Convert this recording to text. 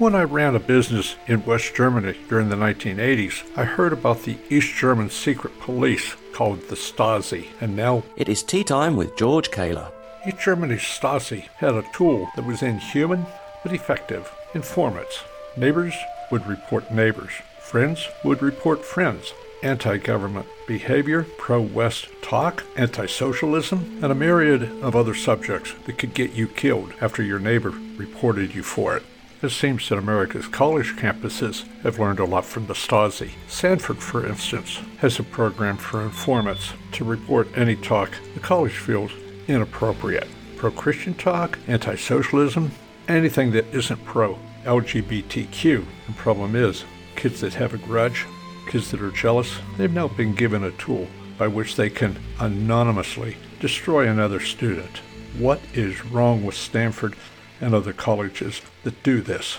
When I ran a business in West Germany during the 1980s, I heard about the East German secret police called the Stasi, and now It is tea time with George Kaler. East Germany's Stasi had a tool that was inhuman but effective. Informants. Neighbors would report neighbors. Friends would report friends. Anti government behavior, pro West talk, anti socialism, and a myriad of other subjects that could get you killed after your neighbor reported you for it. It seems that America's college campuses have learned a lot from the Stasi. Stanford, for instance, has a program for informants to report any talk the college feels inappropriate. Pro Christian talk, anti socialism, anything that isn't pro LGBTQ. The problem is, kids that have a grudge, kids that are jealous, they've now been given a tool by which they can anonymously destroy another student. What is wrong with Stanford and other colleges that do this?